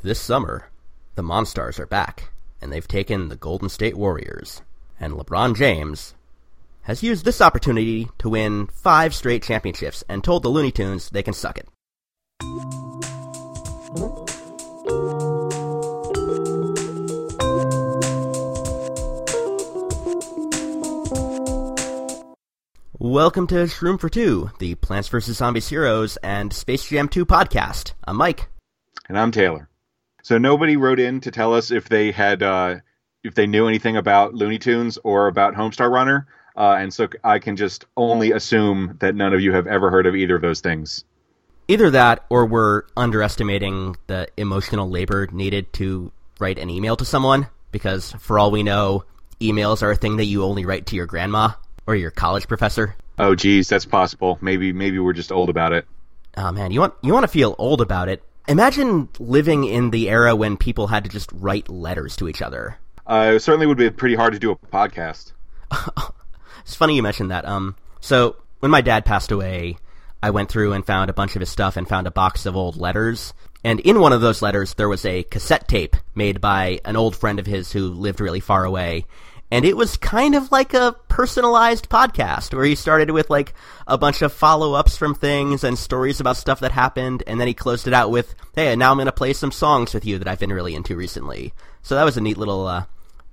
This summer, the Monstars are back, and they've taken the Golden State Warriors. And LeBron James has used this opportunity to win five straight championships and told the Looney Tunes they can suck it. Welcome to Shroom for Two, the Plants vs. Zombies Heroes and Space Jam 2 podcast. I'm Mike. And I'm Taylor. So nobody wrote in to tell us if they had uh, if they knew anything about Looney Tunes or about Homestar Runner, uh, and so I can just only assume that none of you have ever heard of either of those things. Either that, or we're underestimating the emotional labor needed to write an email to someone, because for all we know, emails are a thing that you only write to your grandma or your college professor. Oh, geez, that's possible. Maybe maybe we're just old about it. Oh man, you want you want to feel old about it? Imagine living in the era when people had to just write letters to each other. Uh, it certainly would be pretty hard to do a podcast. it's funny you mentioned that. Um, so when my dad passed away, I went through and found a bunch of his stuff and found a box of old letters. And in one of those letters, there was a cassette tape made by an old friend of his who lived really far away and it was kind of like a personalized podcast where he started with like a bunch of follow-ups from things and stories about stuff that happened and then he closed it out with hey now i'm going to play some songs with you that i've been really into recently so that was a neat little uh,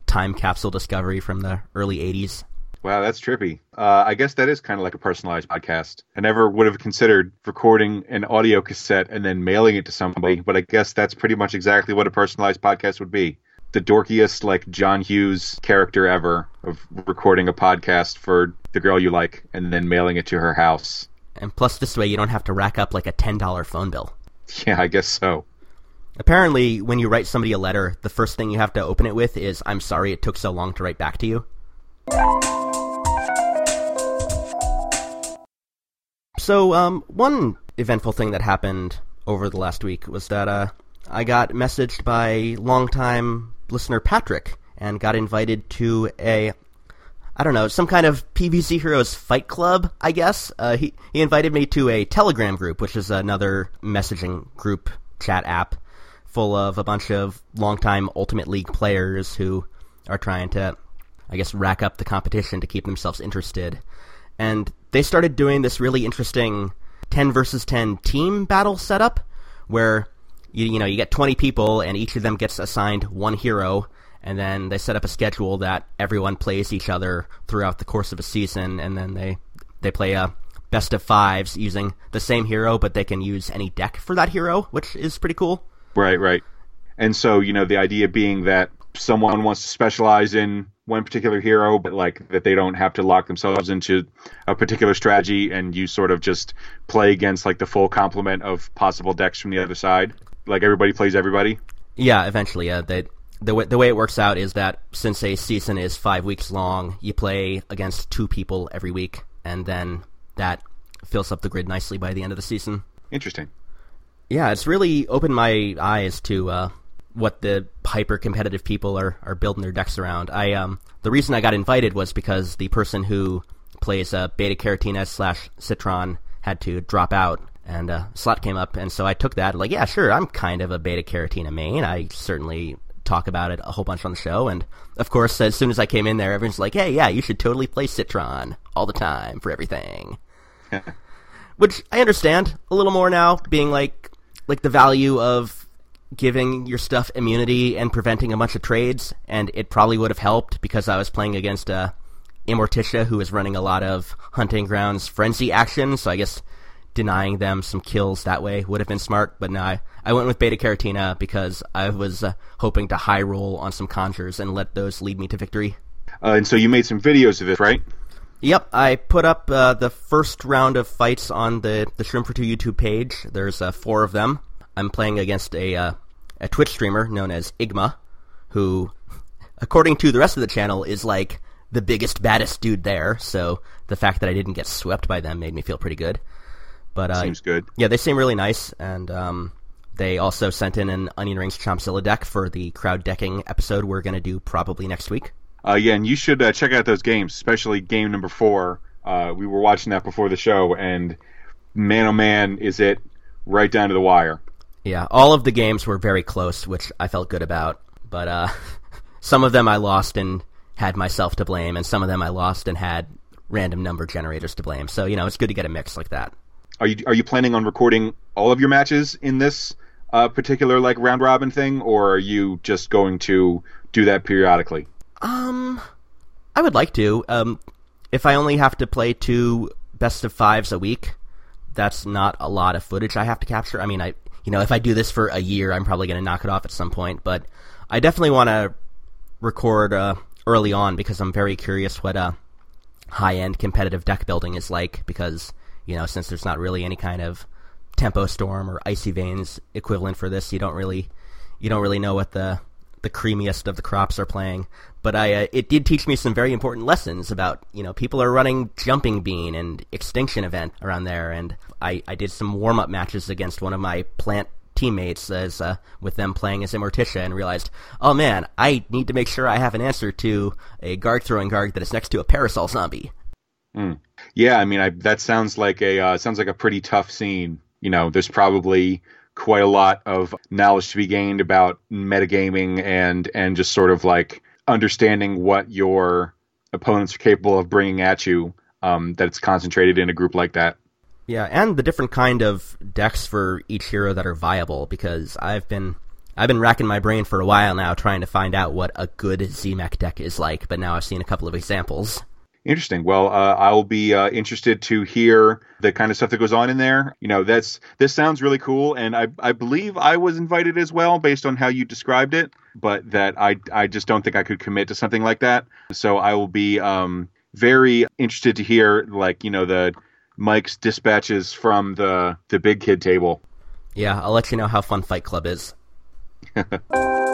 time capsule discovery from the early 80s Wow, that's trippy. Uh, I guess that is kind of like a personalized podcast. I never would have considered recording an audio cassette and then mailing it to somebody, but I guess that's pretty much exactly what a personalized podcast would be the dorkiest like John Hughes character ever of recording a podcast for the girl you like and then mailing it to her house. And plus, this way you don't have to rack up like a ten dollar phone bill. Yeah, I guess so. Apparently, when you write somebody a letter, the first thing you have to open it with is "I'm sorry it took so long to write back to you." So, um, one eventful thing that happened over the last week was that uh, I got messaged by longtime listener Patrick and got invited to a I don't know, some kind of PVZ Heroes fight club, I guess. Uh, he, he invited me to a Telegram group, which is another messaging group chat app full of a bunch of longtime Ultimate League players who are trying to, I guess, rack up the competition to keep themselves interested. And they started doing this really interesting 10 versus 10 team battle setup where you, you know, you get 20 people and each of them gets assigned one hero and then they set up a schedule that everyone plays each other throughout the course of a season and then they they play a best of fives using the same hero but they can use any deck for that hero which is pretty cool. Right right. And so you know the idea being that someone wants to specialize in one particular hero but like that they don't have to lock themselves into a particular strategy and you sort of just play against like the full complement of possible decks from the other side like everybody plays everybody? Yeah, eventually. Yeah, they, the way the way it works out is that since a season is five weeks long, you play against two people every week, and then that fills up the grid nicely by the end of the season. Interesting. Yeah, it's really opened my eyes to uh, what the hyper competitive people are, are building their decks around. I um the reason I got invited was because the person who plays uh, Beta Carrotina slash Citron had to drop out and uh, slot came up, and so I took that. Like, yeah, sure, I'm kind of a beta carrotina main. I certainly talk about it a whole bunch on the show, and of course, as soon as I came in there, everyone's like, "Hey, yeah, you should totally play Citron all the time for everything," which I understand a little more now, being like, like the value of giving your stuff immunity and preventing a bunch of trades, and it probably would have helped because I was playing against uh, Immorticia, who was running a lot of Hunting Grounds frenzy action, so I guess denying them some kills that way would have been smart, but no, I, I went with Beta Carrotina because I was uh, hoping to high roll on some conjures and let those lead me to victory. Uh, and so you made some videos of this, right? Yep, I put up uh, the first round of fights on the the Shroom for Two YouTube page. There's uh, four of them. I'm playing against a uh, a Twitch streamer known as Igma, who, according to the rest of the channel, is like the biggest, baddest dude there. So the fact that I didn't get swept by them made me feel pretty good. But uh, seems good. Yeah, they seem really nice, and um, they also sent in an Onion Rings Chompzilla deck for the crowd decking episode we're going to do probably next week. Uh, yeah, and you should uh, check out those games, especially game number four. Uh, we were watching that before the show, and man, oh man, is it right down to the wire. Yeah, all of the games were very close, which I felt good about. But uh, some of them I lost and had myself to blame, and some of them I lost and had random number generators to blame. So you know, it's good to get a mix like that. Are you are you planning on recording all of your matches in this uh, particular like round robin thing, or are you just going to do that periodically? Um, I would like to. Um, if I only have to play two best of fives a week, that's not a lot of footage I have to capture. I mean, I you know, if I do this for a year, I'm probably going to knock it off at some point. But I definitely want to record uh, early on because I'm very curious what a high end competitive deck building is like. Because you know, since there's not really any kind of tempo storm or icy veins equivalent for this, you don't really you don't really know what the the creamiest of the crops are playing. But I, uh, it did teach me some very important lessons about, you know, people are running Jumping Bean and Extinction Event around there, and I, I did some warm up matches against one of my plant teammates as uh, with them playing as Immorticia and realized, oh man, I need to make sure I have an answer to a guard throwing guard that is next to a parasol zombie. Mm. Yeah, I mean, I, that sounds like a uh, sounds like a pretty tough scene. You know, there's probably quite a lot of knowledge to be gained about metagaming and and just sort of like understanding what your opponents are capable of bringing at you. Um, that it's concentrated in a group like that. Yeah, and the different kind of decks for each hero that are viable because I've been I've been racking my brain for a while now trying to find out what a good ZMech deck is like, but now I've seen a couple of examples. Interesting. Well, uh, I'll be uh, interested to hear the kind of stuff that goes on in there. You know, that's this sounds really cool, and I I believe I was invited as well based on how you described it, but that I I just don't think I could commit to something like that. So I will be um, very interested to hear like you know the Mike's dispatches from the the big kid table. Yeah, I'll let you know how fun Fight Club is.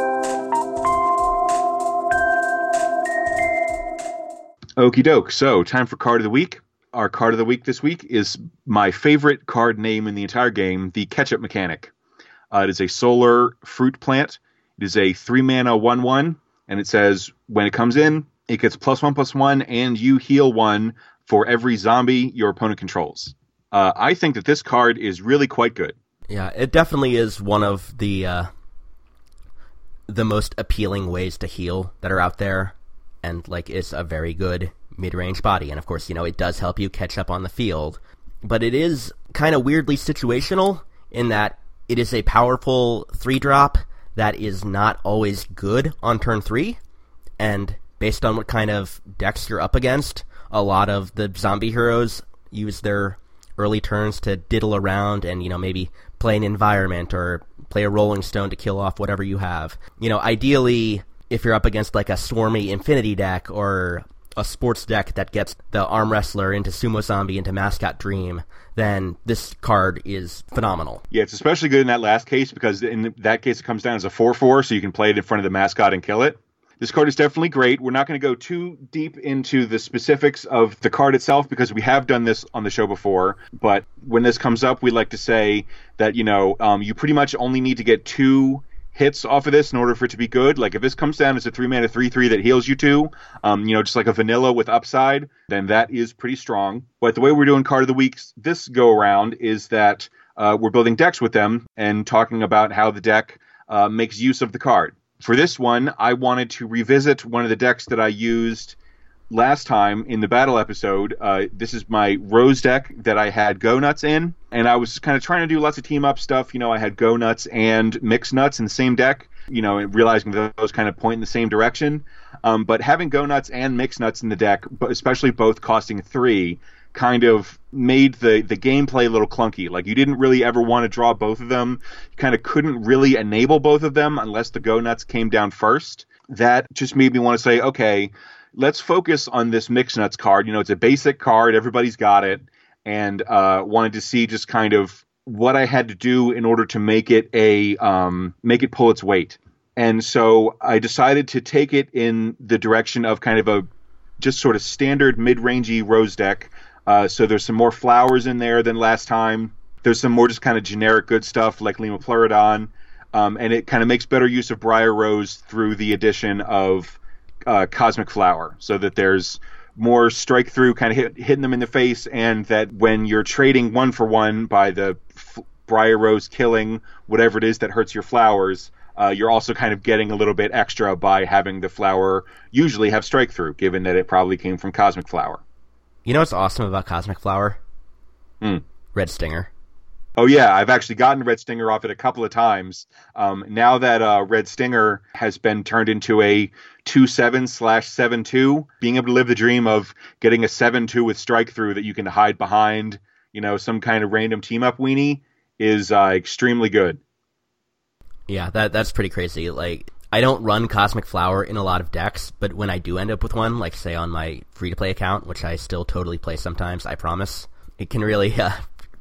Okie doke. So, time for card of the week. Our card of the week this week is my favorite card name in the entire game, the Ketchup Mechanic. Uh, it is a solar fruit plant. It is a three mana 1 1, and it says when it comes in, it gets plus 1 plus 1, and you heal 1 for every zombie your opponent controls. Uh, I think that this card is really quite good. Yeah, it definitely is one of the uh, the most appealing ways to heal that are out there and like it's a very good mid-range body. And of course you know it does help you catch up on the field. But it is kind of weirdly situational in that it is a powerful 3 drop that is not always good on turn 3 and based on what kind of decks you're up against a lot of the zombie heroes use their early turns to diddle around and you know maybe play an environment or play a rolling stone to kill off whatever you have. You know ideally if you're up against like a Swarmy Infinity deck or a sports deck that gets the arm wrestler into sumo zombie into mascot dream then this card is phenomenal yeah it's especially good in that last case because in that case it comes down as a 4-4 so you can play it in front of the mascot and kill it this card is definitely great. We're not going to go too deep into the specifics of the card itself because we have done this on the show before. But when this comes up, we like to say that, you know, um, you pretty much only need to get two hits off of this in order for it to be good. Like if this comes down as a three mana three three that heals you two, um, you know, just like a vanilla with upside, then that is pretty strong. But the way we're doing card of the weeks this go around is that uh, we're building decks with them and talking about how the deck uh, makes use of the card. For this one, I wanted to revisit one of the decks that I used last time in the battle episode. Uh, this is my Rose deck that I had Go Nuts in, and I was kind of trying to do lots of team up stuff. You know, I had Go Nuts and Mix Nuts in the same deck. You know, realizing those kind of point in the same direction. Um, but having Go Nuts and Mix Nuts in the deck, especially both costing three, kind of made the the gameplay a little clunky. Like you didn't really ever want to draw both of them. You kind of couldn't really enable both of them unless the Go Nuts came down first. That just made me want to say, okay, let's focus on this Mix Nuts card. You know, it's a basic card, everybody's got it, and uh, wanted to see just kind of what I had to do in order to make it a um, make it pull its weight. And so I decided to take it in the direction of kind of a just sort of standard mid-rangey rose deck. Uh, so there's some more flowers in there than last time. There's some more just kind of generic good stuff like Lima Pleurodon. Um, and it kind of makes better use of Briar Rose through the addition of uh, Cosmic Flower, so that there's more strike through, kind of hit, hitting them in the face, and that when you're trading one for one by the f- Briar Rose killing whatever it is that hurts your flowers, uh, you're also kind of getting a little bit extra by having the flower usually have strike through, given that it probably came from Cosmic Flower. You know what's awesome about Cosmic Flower? Hmm. Red Stinger. Oh yeah, I've actually gotten Red Stinger off it a couple of times. Um, now that uh, Red Stinger has been turned into a two seven slash seven two, being able to live the dream of getting a seven two with strike through that you can hide behind, you know, some kind of random team up weenie is uh, extremely good. Yeah, that that's pretty crazy. Like I don't run Cosmic Flower in a lot of decks, but when I do end up with one, like say on my free to play account, which I still totally play sometimes, I promise, it can really uh,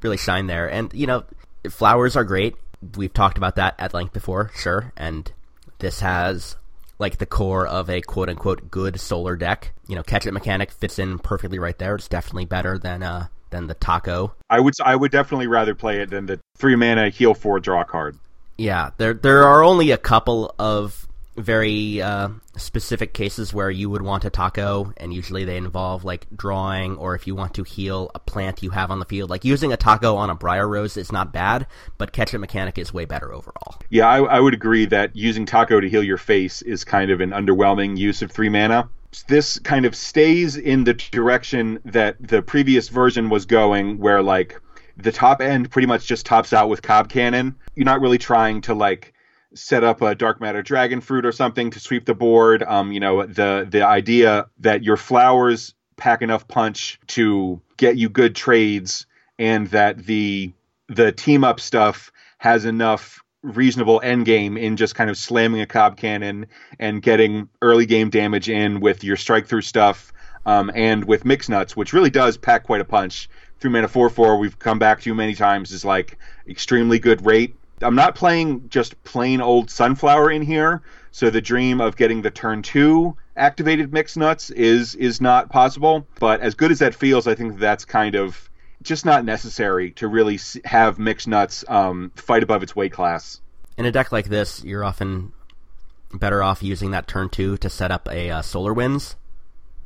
really shine there. And you know, flowers are great. We've talked about that at length before, sure. And this has like the core of a quote unquote good solar deck. You know, ketchup mechanic fits in perfectly right there. It's definitely better than uh than the taco. I would I would definitely rather play it than the three mana heal four draw card. Yeah, there there are only a couple of very uh, specific cases where you would want a taco, and usually they involve like drawing, or if you want to heal a plant you have on the field. Like using a taco on a briar rose is not bad, but ketchup mechanic is way better overall. Yeah, I, I would agree that using taco to heal your face is kind of an underwhelming use of three mana. This kind of stays in the direction that the previous version was going, where like the top end pretty much just tops out with cob cannon. You're not really trying to like set up a dark matter dragon fruit or something to sweep the board. Um, you know, the the idea that your flowers pack enough punch to get you good trades, and that the the team up stuff has enough reasonable end game in just kind of slamming a cob cannon and getting early game damage in with your strike through stuff um, and with mix nuts, which really does pack quite a punch. Three mana four four we've come back to many times is like extremely good rate I'm not playing just plain old sunflower in here, so the dream of getting the turn two activated mix nuts is is not possible. But as good as that feels, I think that's kind of just not necessary to really have mix nuts um, fight above its weight class. In a deck like this, you're often better off using that turn two to set up a uh, solar winds.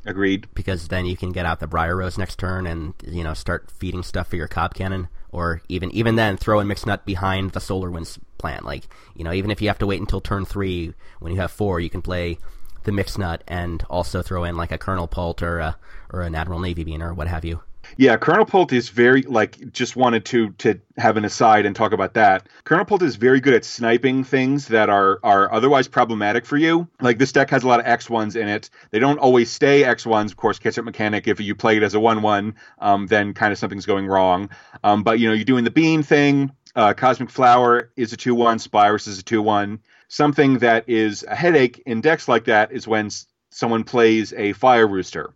Agreed. Because then you can get out the briar rose next turn and you know start feeding stuff for your cob cannon or even even then throw in mixed nut behind the solar winds plant. Like you know, even if you have to wait until turn three when you have four, you can play the mixed nut and also throw in like a Kernel Pult or a, or an Admiral Navy Bean or what have you. Yeah, Kernel Pult is very like just wanted to to have an aside and talk about that. Kernel Pult is very good at sniping things that are are otherwise problematic for you. Like this deck has a lot of X ones in it. They don't always stay X ones. Of course, ketchup mechanic. If you play it as a one one, um, then kind of something's going wrong. Um, but you know, you're doing the bean thing. Uh, Cosmic Flower is a two one. Spyris is a two one. Something that is a headache in decks like that is when someone plays a Fire Rooster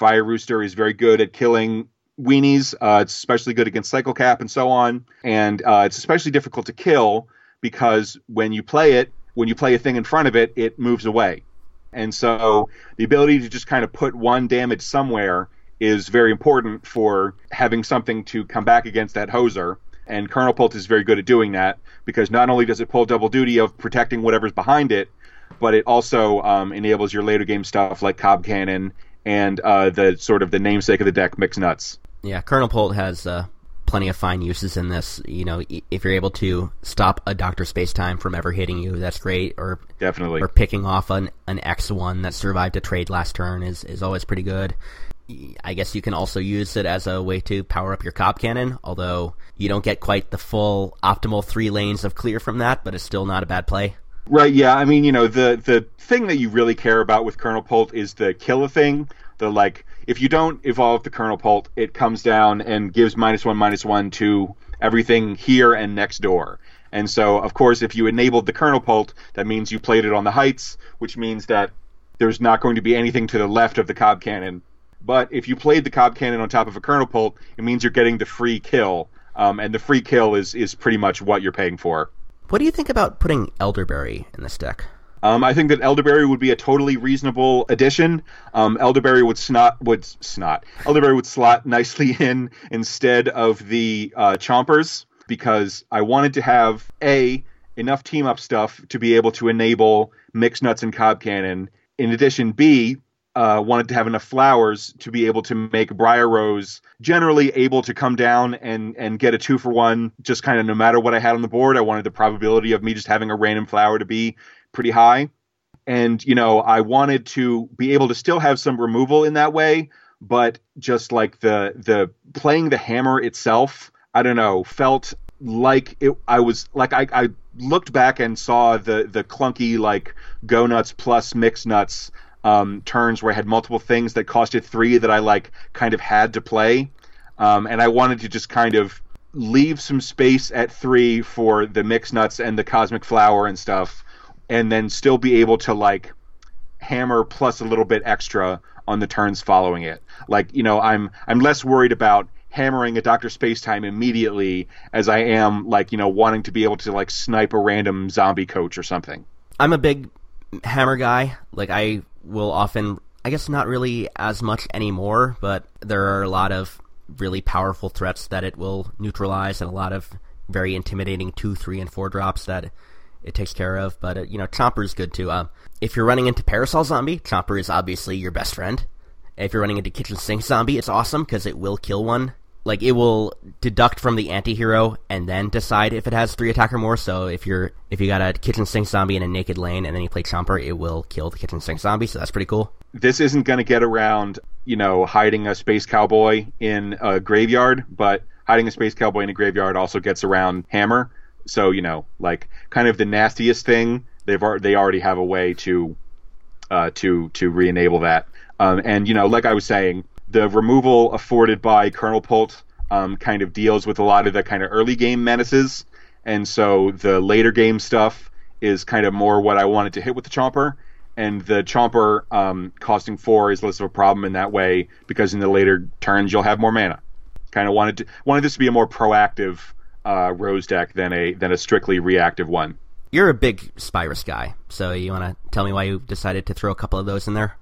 Fire Rooster is very good at killing weenies. Uh, it's especially good against Cycle Cap and so on. And uh, it's especially difficult to kill because when you play it, when you play a thing in front of it, it moves away. And so the ability to just kind of put one damage somewhere is very important for having something to come back against that hoser. And Kernel Pult is very good at doing that because not only does it pull double duty of protecting whatever's behind it, but it also um, enables your later game stuff like Cob Cannon and uh, the sort of the namesake of the deck, Mix Nuts. Yeah, Kernel Pult has uh, plenty of fine uses in this. You know, if you're able to stop a Doctor Space Time from ever hitting you, that's great. Or definitely, or picking off an an X one that survived a trade last turn is is always pretty good. I guess you can also use it as a way to power up your cob cannon, although you don't get quite the full optimal three lanes of clear from that, but it's still not a bad play. Right. Yeah. I mean, you know, the the thing that you really care about with Kernel Pult is the kill a thing. The like, if you don't evolve the Kernel Pult, it comes down and gives minus one minus one to everything here and next door. And so, of course, if you enabled the Kernel Pult, that means you played it on the heights, which means that there's not going to be anything to the left of the Cob Cannon. But if you played the Cob Cannon on top of a Kernel Pult, it means you're getting the free kill. Um, and the free kill is, is pretty much what you're paying for. What do you think about putting Elderberry in this deck? Um, I think that Elderberry would be a totally reasonable addition. Um, Elderberry would snot would snot. Elderberry would slot nicely in instead of the uh, Chompers because I wanted to have a enough team up stuff to be able to enable mixed nuts and cob cannon. In addition, B uh, wanted to have enough flowers to be able to make Briar Rose generally able to come down and and get a two for one, just kind of no matter what I had on the board. I wanted the probability of me just having a random flower to be pretty high. And, you know, I wanted to be able to still have some removal in that way, but just like the the playing the hammer itself, I don't know, felt like it I was like I, I looked back and saw the the clunky like go nuts plus mix nuts um, turns where I had multiple things that costed three that I like kind of had to play, um, and I wanted to just kind of leave some space at three for the mix nuts and the cosmic flower and stuff, and then still be able to like hammer plus a little bit extra on the turns following it. Like you know, I'm I'm less worried about hammering a Doctor Spacetime immediately as I am like you know wanting to be able to like snipe a random zombie coach or something. I'm a big hammer guy. Like I will often, I guess not really as much anymore, but there are a lot of really powerful threats that it will neutralize and a lot of very intimidating two, three, and four drops that it takes care of. But, uh, you know, Chomper is good too. Uh, if you're running into Parasol Zombie, Chomper is obviously your best friend. If you're running into Kitchen Sink Zombie, it's awesome because it will kill one like it will deduct from the anti-hero and then decide if it has three attack or more. So if you're if you got a kitchen sink zombie in a naked lane and then you play Chomper, it will kill the kitchen sink zombie. So that's pretty cool. This isn't going to get around, you know, hiding a space cowboy in a graveyard, but hiding a space cowboy in a graveyard also gets around hammer. So you know, like kind of the nastiest thing, they've they already have a way to uh, to to re-enable that. Um, and you know, like I was saying, the removal afforded by Kernel Pult um, kind of deals with a lot of the kind of early game menaces, and so the later game stuff is kind of more what I wanted to hit with the Chomper. And the Chomper um, costing four is less of a problem in that way because in the later turns you'll have more mana. Kind of wanted to wanted this to be a more proactive uh, Rose deck than a than a strictly reactive one. You're a big Spyris guy, so you want to tell me why you decided to throw a couple of those in there?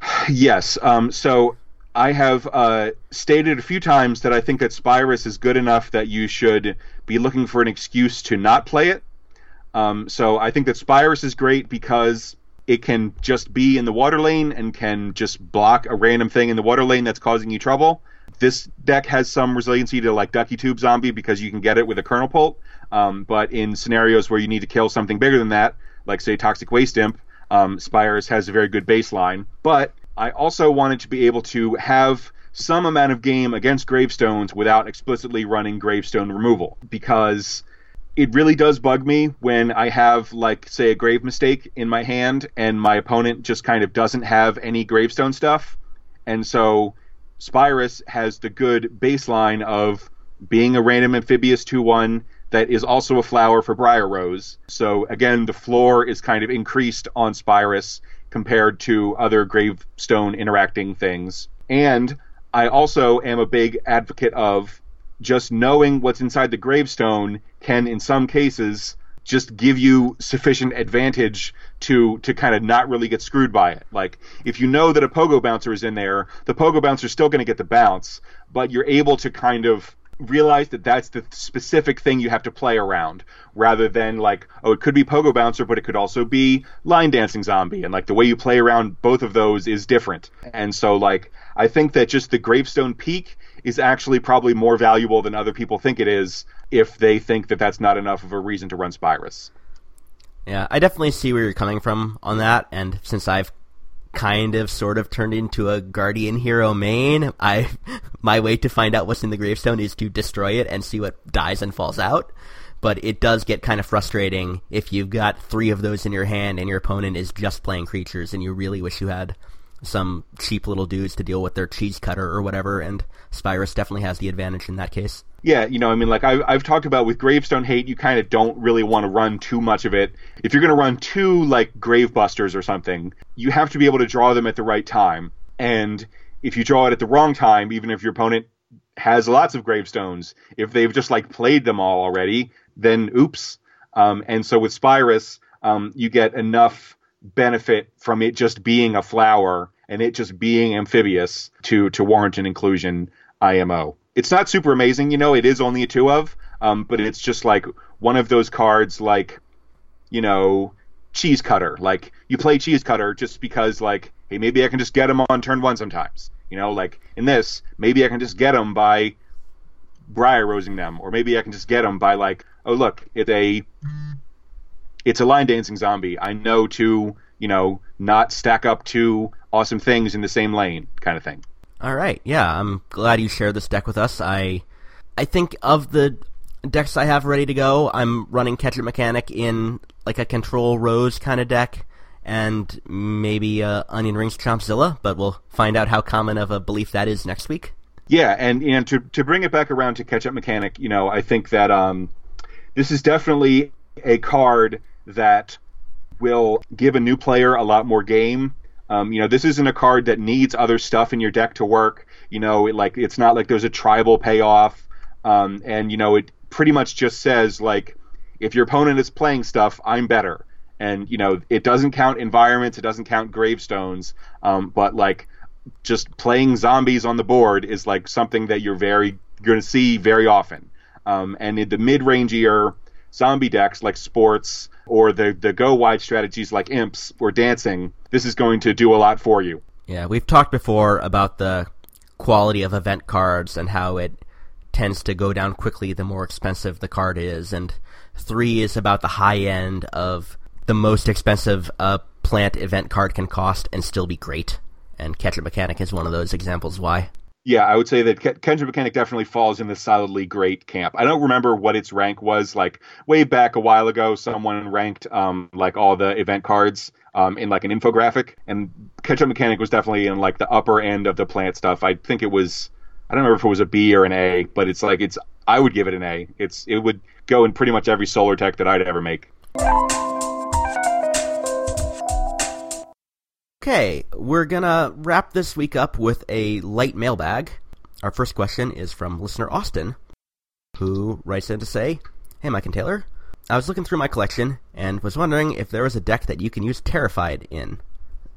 Yes. Um, so I have uh, stated a few times that I think that Spyris is good enough that you should be looking for an excuse to not play it. Um, so I think that Spyris is great because it can just be in the water lane and can just block a random thing in the water lane that's causing you trouble. This deck has some resiliency to like Ducky Tube Zombie because you can get it with a Kernel Pult. Um, but in scenarios where you need to kill something bigger than that, like say Toxic Waste Imp, um, Spyris has a very good baseline. But I also wanted to be able to have some amount of game against gravestones without explicitly running gravestone removal because it really does bug me when I have like say a grave mistake in my hand and my opponent just kind of doesn't have any gravestone stuff. And so Spyris has the good baseline of being a random amphibious 2-1 that is also a flower for Briar Rose. So again, the floor is kind of increased on Spyris compared to other gravestone interacting things. And I also am a big advocate of just knowing what's inside the gravestone can, in some cases, just give you sufficient advantage to to kind of not really get screwed by it. Like if you know that a pogo bouncer is in there, the pogo bouncer is still going to get the bounce, but you're able to kind of realize that that's the specific thing you have to play around rather than like oh it could be pogo bouncer but it could also be line dancing zombie and like the way you play around both of those is different and so like i think that just the gravestone peak is actually probably more valuable than other people think it is if they think that that's not enough of a reason to run spyris yeah i definitely see where you're coming from on that and since i've kind of sort of turned into a guardian hero main. I my way to find out what's in the gravestone is to destroy it and see what dies and falls out. But it does get kind of frustrating if you've got three of those in your hand and your opponent is just playing creatures and you really wish you had some cheap little dudes to deal with their cheese cutter or whatever, and Spyris definitely has the advantage in that case. Yeah, you know, I mean, like I've, I've talked about with Gravestone Hate, you kind of don't really want to run too much of it. If you're going to run two, like, Gravebusters or something, you have to be able to draw them at the right time. And if you draw it at the wrong time, even if your opponent has lots of gravestones, if they've just, like, played them all already, then oops. Um, and so with Spyris, um, you get enough benefit from it just being a flower and it just being amphibious to to warrant an inclusion IMO. It's not super amazing, you know. It is only a two of, um, but it's just like one of those cards, like you know, cheese cutter. Like you play cheese cutter just because like hey maybe I can just get them on turn one sometimes. You know like in this maybe I can just get them by briar rosing them or maybe I can just get them by like oh look it's a it's a line dancing zombie. I know to you know not stack up two awesome things in the same lane kind of thing. All right, yeah, I'm glad you shared this deck with us. I I think of the decks I have ready to go, I'm running Ketchup Mechanic in like a control rose kind of deck, and maybe uh, Onion Rings Chompzilla, but we'll find out how common of a belief that is next week. Yeah, and you know, to to bring it back around to Ketchup Mechanic, you know, I think that um, this is definitely a card that will give a new player a lot more game. Um, you know, this isn't a card that needs other stuff in your deck to work. You know, it, like it's not like there's a tribal payoff, um, and you know, it pretty much just says like, if your opponent is playing stuff, I'm better. And you know, it doesn't count environments, it doesn't count gravestones, um, but like just playing zombies on the board is like something that you're very going to see very often. Um, and in the mid-rangier zombie decks like sports or the the go wide strategies like imps or dancing, this is going to do a lot for you. Yeah, we've talked before about the quality of event cards and how it tends to go down quickly the more expensive the card is, and three is about the high end of the most expensive a plant event card can cost and still be great. And Ketchup Mechanic is one of those examples why. Yeah, I would say that It Mechanic definitely falls in the solidly great camp. I don't remember what its rank was. Like way back a while ago, someone ranked um, like all the event cards um, in like an infographic, and It Mechanic was definitely in like the upper end of the plant stuff. I think it was. I don't remember if it was a B or an A, but it's like it's. I would give it an A. It's it would go in pretty much every solar tech that I'd ever make. Okay, we're gonna wrap this week up with a light mailbag. Our first question is from listener Austin, who writes in to say, Hey Mike and Taylor, I was looking through my collection and was wondering if there was a deck that you can use Terrified in.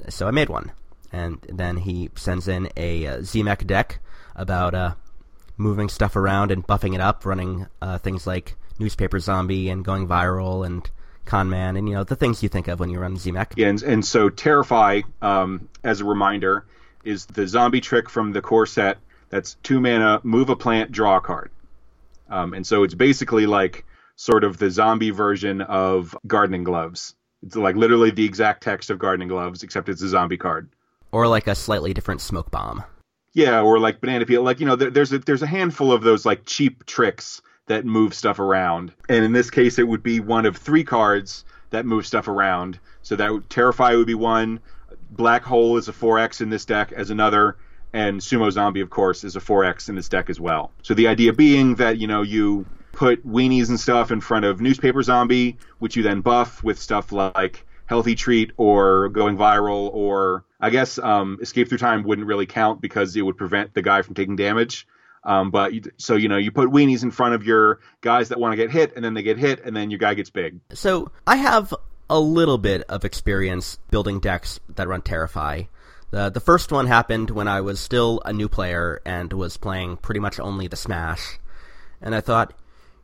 So I made one. And then he sends in a uh, deck about uh, moving stuff around and buffing it up, running uh, things like Newspaper Zombie and going viral and con man, and you know the things you think of when you run ZMech. Yeah, and, and so Terrify, um, as a reminder, is the zombie trick from the core set. That's two mana, move a plant, draw a card. Um, and so it's basically like sort of the zombie version of Gardening Gloves. It's like literally the exact text of Gardening Gloves, except it's a zombie card. Or like a slightly different smoke bomb. Yeah, or like banana peel. Like you know, there, there's a there's a handful of those like cheap tricks that move stuff around. And in this case, it would be one of three cards that move stuff around. So that would, Terrify would be one. Black Hole is a 4X in this deck as another. And Sumo Zombie, of course, is a 4X in this deck as well. So the idea being that, you know, you put weenies and stuff in front of Newspaper Zombie, which you then buff with stuff like Healthy Treat or Going Viral, or I guess um, Escape Through Time wouldn't really count because it would prevent the guy from taking damage. Um, but you, so you know, you put weenies in front of your guys that want to get hit, and then they get hit, and then your guy gets big. So I have a little bit of experience building decks that run Terrify. The the first one happened when I was still a new player and was playing pretty much only the Smash, and I thought,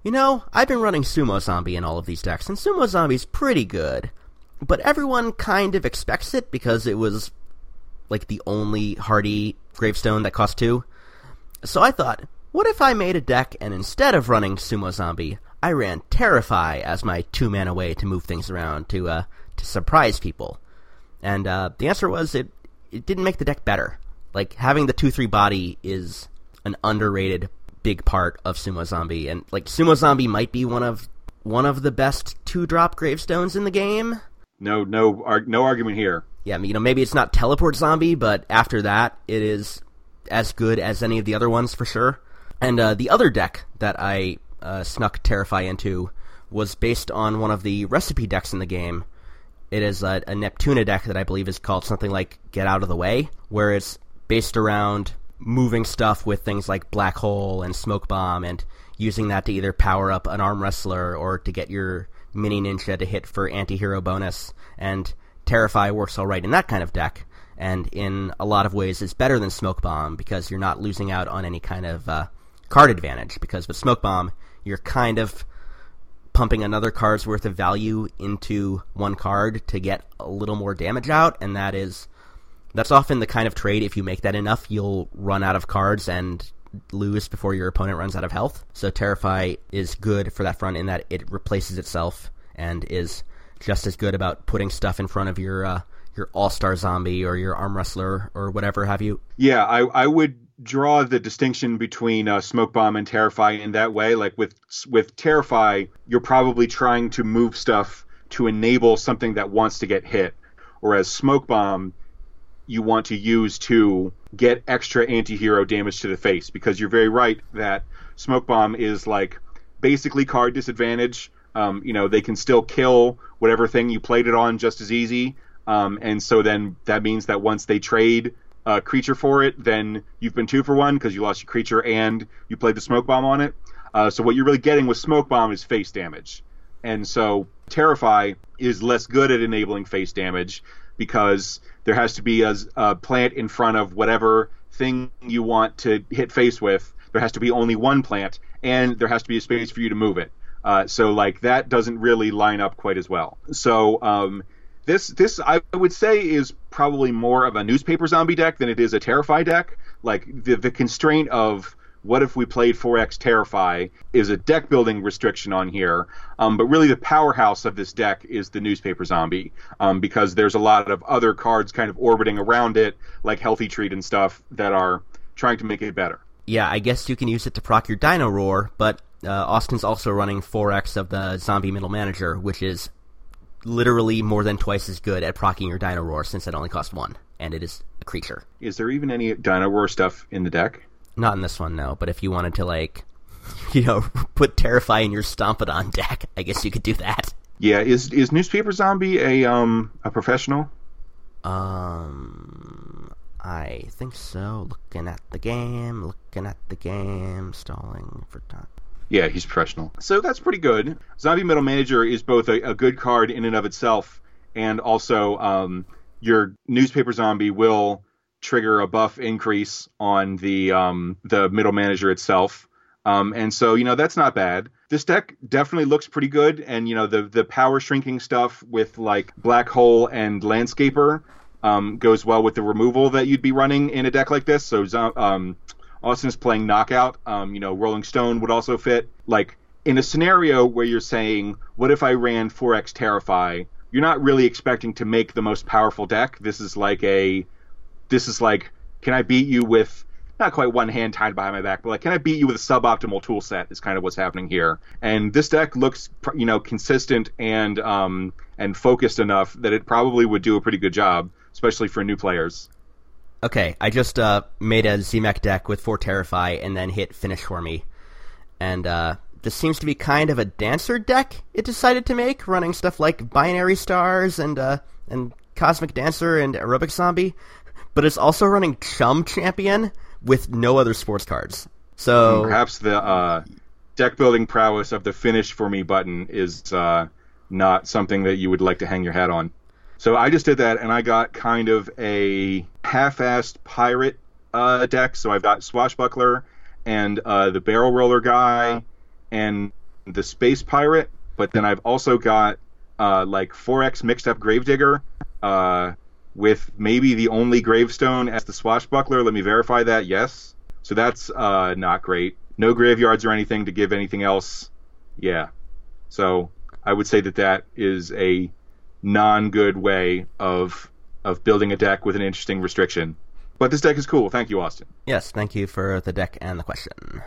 you know, I've been running Sumo Zombie in all of these decks, and Sumo Zombie's pretty good, but everyone kind of expects it because it was like the only hardy gravestone that cost two. So I thought, what if I made a deck and instead of running Sumo Zombie, I ran Terrify as my two mana way to move things around to uh, to surprise people? And uh, the answer was it it didn't make the deck better. Like having the two three body is an underrated big part of Sumo Zombie, and like Sumo Zombie might be one of one of the best two drop gravestones in the game. No, no, no argument here. Yeah, you know maybe it's not teleport zombie, but after that, it is as good as any of the other ones for sure. And uh, the other deck that I uh, snuck Terrify into was based on one of the recipe decks in the game. It is a, a Neptuna deck that I believe is called something like Get Out of the Way, where it's based around moving stuff with things like Black Hole and Smoke Bomb and using that to either power up an arm wrestler or to get your mini ninja to hit for anti-hero bonus. And Terrify works all right in that kind of deck and in a lot of ways is better than Smoke Bomb because you're not losing out on any kind of uh, card advantage. Because with Smoke Bomb, you're kind of pumping another card's worth of value into one card to get a little more damage out, and that is that's often the kind of trade if you make that enough, you'll run out of cards and lose before your opponent runs out of health. So Terrify is good for that front in that it replaces itself and is just as good about putting stuff in front of your uh, your all star zombie or your arm wrestler or whatever have you. Yeah, I I would draw the distinction between uh, smoke bomb and terrify in that way. Like with with terrify, you're probably trying to move stuff to enable something that wants to get hit, whereas smoke bomb you want to use to get extra anti-hero damage to the face because you're very right that smoke bomb is like basically card disadvantage um, you know they can still kill whatever thing you played it on just as easy um, and so then that means that once they trade a creature for it, then you've been two for one because you lost your creature and you played the smoke bomb on it. Uh, so what you're really getting with smoke bomb is face damage, and so Terrify is less good at enabling face damage because there has to be a, a plant in front of whatever thing you want to hit face with. There has to be only one plant, and there has to be a space for you to move it. Uh, so like that doesn't really line up quite as well. So um, this this I would say is probably more of a newspaper zombie deck than it is a Terrify deck. Like the the constraint of what if we played 4X Terrify is a deck building restriction on here. Um, but really, the powerhouse of this deck is the newspaper zombie um, because there's a lot of other cards kind of orbiting around it, like Healthy Treat and stuff, that are trying to make it better. Yeah, I guess you can use it to proc your Dino Roar, but uh, Austin's also running 4X of the Zombie Middle Manager, which is literally more than twice as good at procking your Dino Roar since it only costs one, and it is a creature. Is there even any Dino Roar stuff in the deck? Not in this one, no. But if you wanted to, like, you know, put Terrify in your Stompadon deck, I guess you could do that. Yeah, is is Newspaper Zombie a um a professional? Um, I think so. Looking at the game, looking at the game, stalling for time. Yeah, he's professional. So that's pretty good. Zombie Middle Manager is both a, a good card in and of itself, and also um, your newspaper zombie will trigger a buff increase on the um, the middle manager itself. Um, and so you know that's not bad. This deck definitely looks pretty good, and you know the the power shrinking stuff with like black hole and landscaper um, goes well with the removal that you'd be running in a deck like this. So um, Austin is playing knockout. Um, you know, Rolling Stone would also fit. Like in a scenario where you're saying, what if I ran 4x Terrify? You're not really expecting to make the most powerful deck. This is like a, this is like, can I beat you with not quite one hand tied behind my back, but like, can I beat you with a suboptimal tool set? Is kind of what's happening here. And this deck looks, you know, consistent and um and focused enough that it probably would do a pretty good job, especially for new players. Okay, I just uh, made a ZMech deck with four Terrify and then hit finish for me. And uh, this seems to be kind of a dancer deck it decided to make, running stuff like Binary Stars and uh, and Cosmic Dancer and Aerobic Zombie. But it's also running Chum Champion with no other sports cards. So perhaps the uh, deck building prowess of the finish for me button is uh, not something that you would like to hang your hat on. So I just did that, and I got kind of a half-assed pirate uh, deck. So I've got Swashbuckler and uh, the Barrel Roller guy and the Space Pirate, but then I've also got uh, like 4X mixed up Gravedigger uh, with maybe the only gravestone as the Swashbuckler. Let me verify that. Yes. So that's uh, not great. No graveyards or anything to give anything else. Yeah. So I would say that that is a non-good way of of building a deck with an interesting restriction. But this deck is cool. Thank you, Austin. Yes, thank you for the deck and the question.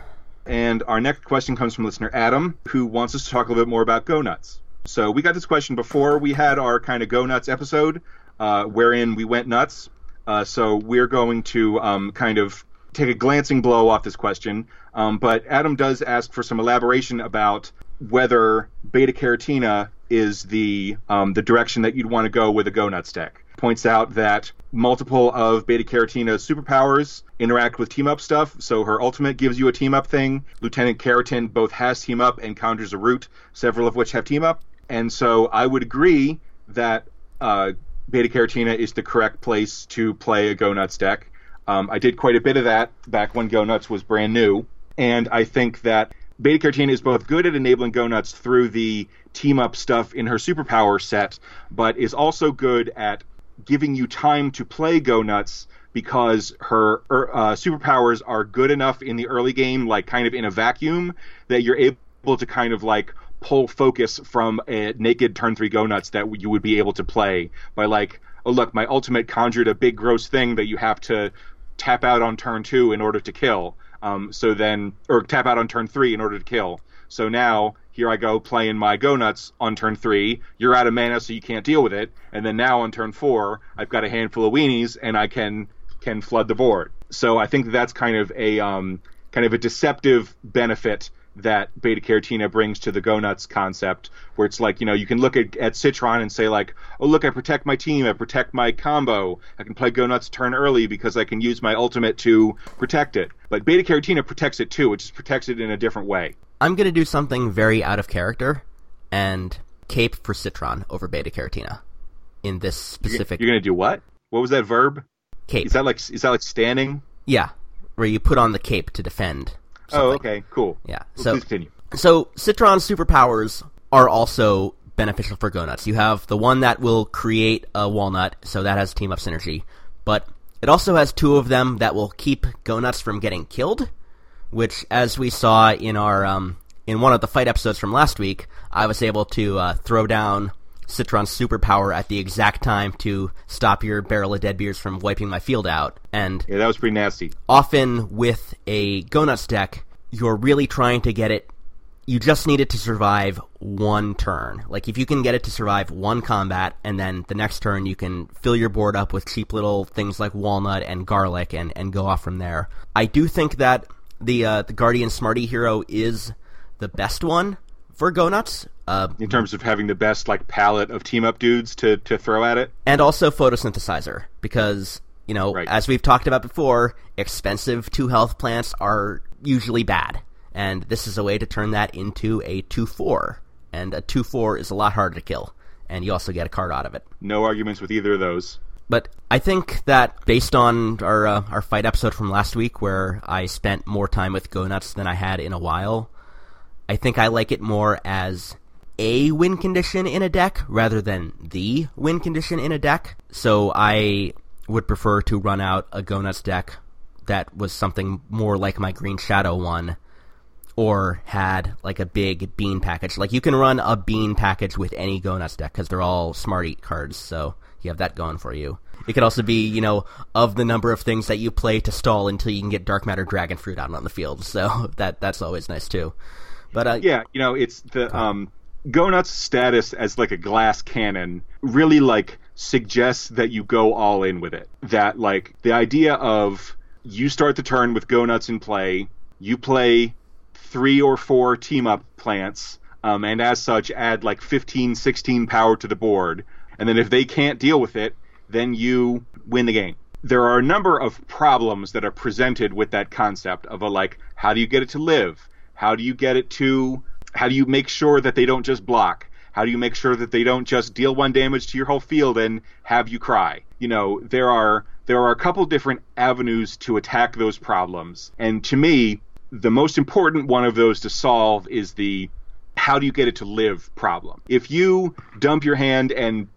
And our next question comes from listener Adam, who wants us to talk a little bit more about Go Nuts. So we got this question before we had our kind of Go Nuts episode, uh, wherein we went nuts. Uh, so we're going to um, kind of take a glancing blow off this question. Um, but Adam does ask for some elaboration about whether beta carrotina is the um, the direction that you'd want to go with a Go Nuts deck. Points out that multiple of Beta Carrotina's superpowers interact with team up stuff. So her ultimate gives you a team up thing. Lieutenant Carrotron both has team up and counters a root, several of which have team up. And so I would agree that uh, Beta Carrotina is the correct place to play a Go Nuts deck. Um, I did quite a bit of that back when Go Nuts was brand new, and I think that Beta Carotene is both good at enabling Go Nuts through the team up stuff in her superpower set, but is also good at giving you time to play Go Nuts because her er, uh, superpowers are good enough in the early game, like kind of in a vacuum, that you're able to kind of like pull focus from a naked turn three Go Nuts that you would be able to play by like, oh look, my ultimate conjured a big gross thing that you have to tap out on turn two in order to kill. Um, so then, or tap out on turn three in order to kill. So now here I go playing my go nuts on turn three. You're out of mana, so you can't deal with it. And then now on turn four, I've got a handful of weenies, and I can can flood the board. So I think that's kind of a um, kind of a deceptive benefit that beta carrotina brings to the go nuts concept where it's like you know you can look at, at citron and say like oh look i protect my team i protect my combo i can play go nuts turn early because i can use my ultimate to protect it but beta carrotina protects it too it just protects it in a different way i'm going to do something very out of character and cape for citron over beta carrotina in this specific you're going to do what what was that verb cape is that like is that like standing yeah where you put on the cape to defend Oh, okay, cool. Yeah. Well, so please continue. So Citron's superpowers are also beneficial for Go Nuts. You have the one that will create a walnut, so that has team up synergy. But it also has two of them that will keep Go Nuts from getting killed, which, as we saw in our um, in one of the fight episodes from last week, I was able to uh, throw down Citron's superpower at the exact time to stop your barrel of Deadbeards from wiping my field out. And yeah, that was pretty nasty. Often with a Go Nuts deck, you're really trying to get it. You just need it to survive one turn. Like if you can get it to survive one combat, and then the next turn you can fill your board up with cheap little things like walnut and garlic, and, and go off from there. I do think that the uh, the Guardian Smarty Hero is the best one for Go Nuts. Uh, in terms of having the best like palette of team up dudes to, to throw at it, and also photosynthesizer because you know right. as we've talked about before, expensive two health plants are usually bad, and this is a way to turn that into a two four, and a two four is a lot harder to kill, and you also get a card out of it. No arguments with either of those. But I think that based on our uh, our fight episode from last week, where I spent more time with Go Nuts than I had in a while, I think I like it more as a win condition in a deck rather than the win condition in a deck. So I would prefer to run out a Go Nuts deck that was something more like my Green Shadow one, or had like a big bean package. Like you can run a bean package with any Go Nuts deck because they're all Smarty cards, so you have that going for you. It could also be, you know, of the number of things that you play to stall until you can get Dark Matter Dragon Fruit out on the field. So that that's always nice too. But uh, yeah, you know, it's the um, Go Nuts status as like a glass cannon really like suggests that you go all in with it. That like the idea of you start the turn with Go Nuts in play, you play three or four team up plants, um, and as such add like 15, 16 power to the board. And then if they can't deal with it, then you win the game. There are a number of problems that are presented with that concept of a like, how do you get it to live? How do you get it to? How do you make sure that they don't just block? How do you make sure that they don't just deal one damage to your whole field and have you cry? You know, there are there are a couple different avenues to attack those problems. And to me, the most important one of those to solve is the how do you get it to live problem. If you dump your hand and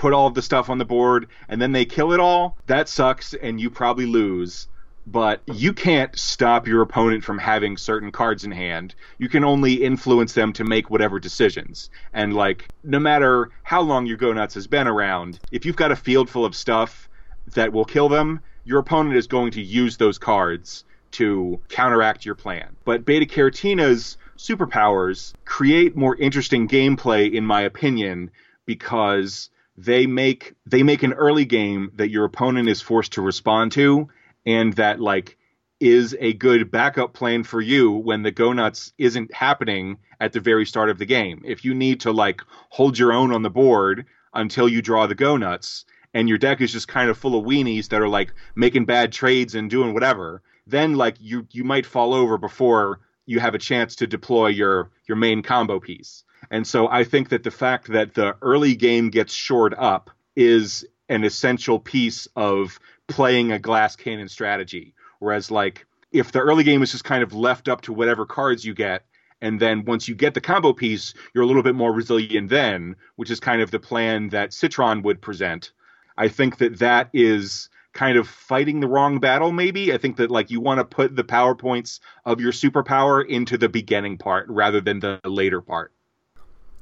put all of the stuff on the board and then they kill it all, that sucks and you probably lose but you can't stop your opponent from having certain cards in hand. You can only influence them to make whatever decisions. And like, no matter how long your Go Nuts has been around, if you've got a field full of stuff that will kill them, your opponent is going to use those cards to counteract your plan. But Beta Carrotina's superpowers create more interesting gameplay, in my opinion, because they make they make an early game that your opponent is forced to respond to and that like is a good backup plan for you when the go nuts isn't happening at the very start of the game. If you need to like hold your own on the board until you draw the go nuts and your deck is just kind of full of weenies that are like making bad trades and doing whatever, then like you you might fall over before you have a chance to deploy your your main combo piece. And so I think that the fact that the early game gets shored up is an essential piece of playing a glass cannon strategy. Whereas like if the early game is just kind of left up to whatever cards you get, and then once you get the combo piece, you're a little bit more resilient then, which is kind of the plan that Citron would present. I think that that is kind of fighting the wrong battle maybe i think that like you want to put the power points of your superpower into the beginning part rather than the later part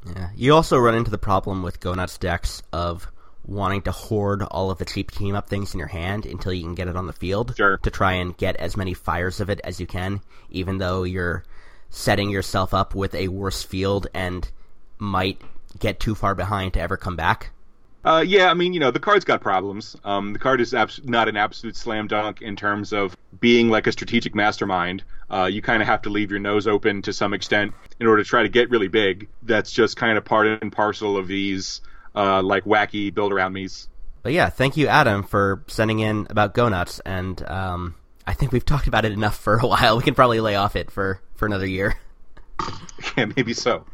yeah you also run into the problem with go nuts decks of wanting to hoard all of the cheap team up things in your hand until you can get it on the field Sure. to try and get as many fires of it as you can even though you're setting yourself up with a worse field and might get too far behind to ever come back Uh, yeah, I mean, you know, the card's got problems. Um, the card is abs- not an absolute slam dunk in terms of being like a strategic mastermind. Uh, you kind of have to leave your nose open to some extent in order to try to get really big. That's just kind of part and parcel of these uh, like wacky build around me's. But yeah, thank you, Adam, for sending in about Go Nuts, and um, I think we've talked about it enough for a while. We can probably lay off it for, for another year. yeah, maybe so.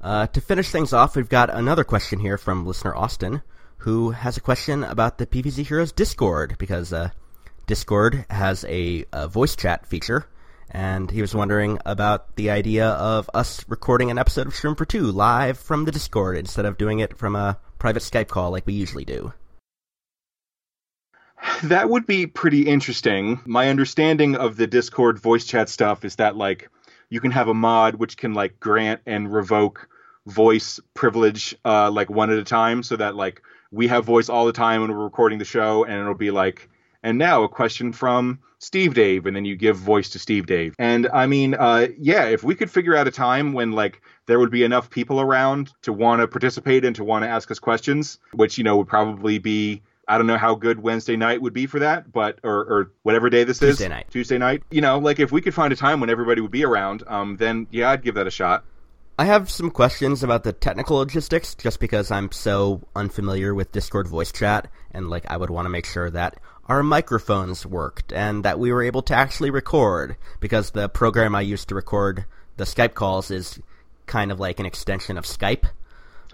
Uh, to finish things off, we've got another question here from listener Austin, who has a question about the PVZ Heroes Discord, because uh, Discord has a, a voice chat feature, and he was wondering about the idea of us recording an episode of Shroom for Two live from the Discord instead of doing it from a private Skype call like we usually do. That would be pretty interesting. My understanding of the Discord voice chat stuff is that like you can have a mod which can like grant and revoke voice privilege uh like one at a time so that like we have voice all the time when we're recording the show and it'll be like and now a question from Steve Dave and then you give voice to Steve Dave. And I mean uh yeah, if we could figure out a time when like there would be enough people around to want to participate and to want to ask us questions, which you know would probably be I don't know how good Wednesday night would be for that, but or, or whatever day this Tuesday is, night. Tuesday night. You know, like if we could find a time when everybody would be around, um, then yeah, I'd give that a shot. I have some questions about the technical logistics just because I'm so unfamiliar with Discord voice chat and like I would want to make sure that our microphones worked and that we were able to actually record because the program I used to record the Skype calls is kind of like an extension of Skype.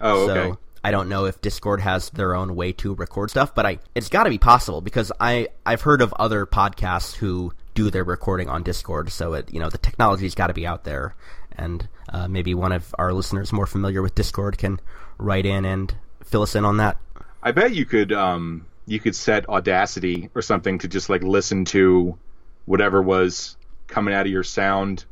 Oh, okay. I don't know if Discord has their own way to record stuff, but I it's got to be possible because I I've heard of other podcasts who do their recording on Discord. So it you know the technology's got to be out there, and uh, maybe one of our listeners more familiar with Discord can write in and fill us in on that. I bet you could um you could set Audacity or something to just like listen to whatever was coming out of your sound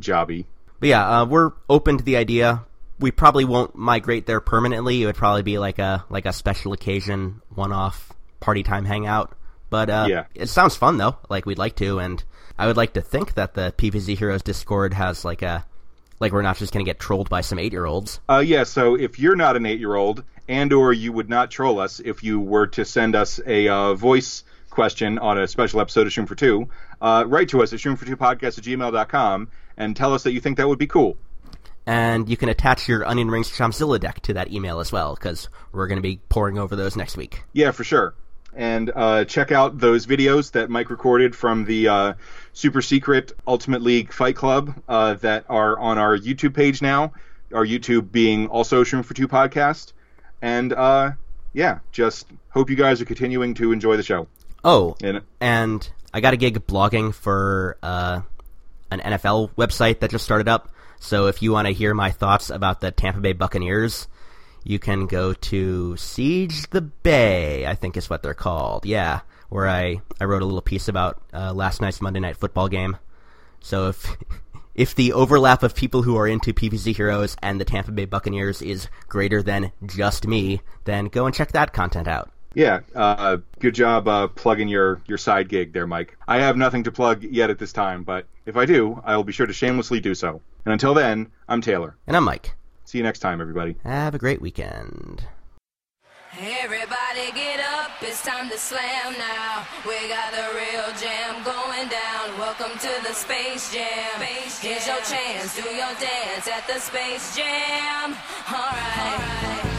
jobby. But yeah, uh, we're open to the idea. We probably won't migrate there permanently. It would probably be like a like a special occasion, one-off party time hangout. But uh, Yeah. it sounds fun though. Like we'd like to, and I would like to think that the PVZ Heroes Discord has like a like we're not just gonna get trolled by some eight-year-olds. Uh, yeah, so if you're not an eight-year-old, and or you would not troll us if you were to send us a uh, voice question on a special episode of Shroom for Two, uh, write to us at shroomfor2podcast at gmail.com and tell us that you think that would be cool. And you can attach your Onion Rings Chompzilla deck to that email as well, because we're going to be pouring over those next week. Yeah, for sure. And uh, check out those videos that Mike recorded from the uh, super secret Ultimate League Fight Club uh, that are on our YouTube page now. Our YouTube being also Shroom for Two podcast. And uh, yeah, just hope you guys are continuing to enjoy the show. Oh, And and I got a gig blogging for uh, an NFL website that just started up. So if you want to hear my thoughts about the Tampa Bay Buccaneers, you can go to Siege the Bay, I think is what they're called. Yeah, where I, I wrote a little piece about uh, last night's Monday night football game. So if if the overlap of people who are into PVZ Heroes and the Tampa Bay Buccaneers is greater than just me, then go and check that content out. yeah, uh, good job uh, plugging your, your side gig there, Mike. I have nothing to plug yet at this time, but if I do, I will be sure to shamelessly do so. And until then, I'm Taylor. And I'm Mike. See you next time, everybody. Have a great weekend. Everybody get up, it's time to slam now. We got the real jam going down. Welcome to the Space Jam. space Here's your chance, do your dance at the Space Jam. Alright.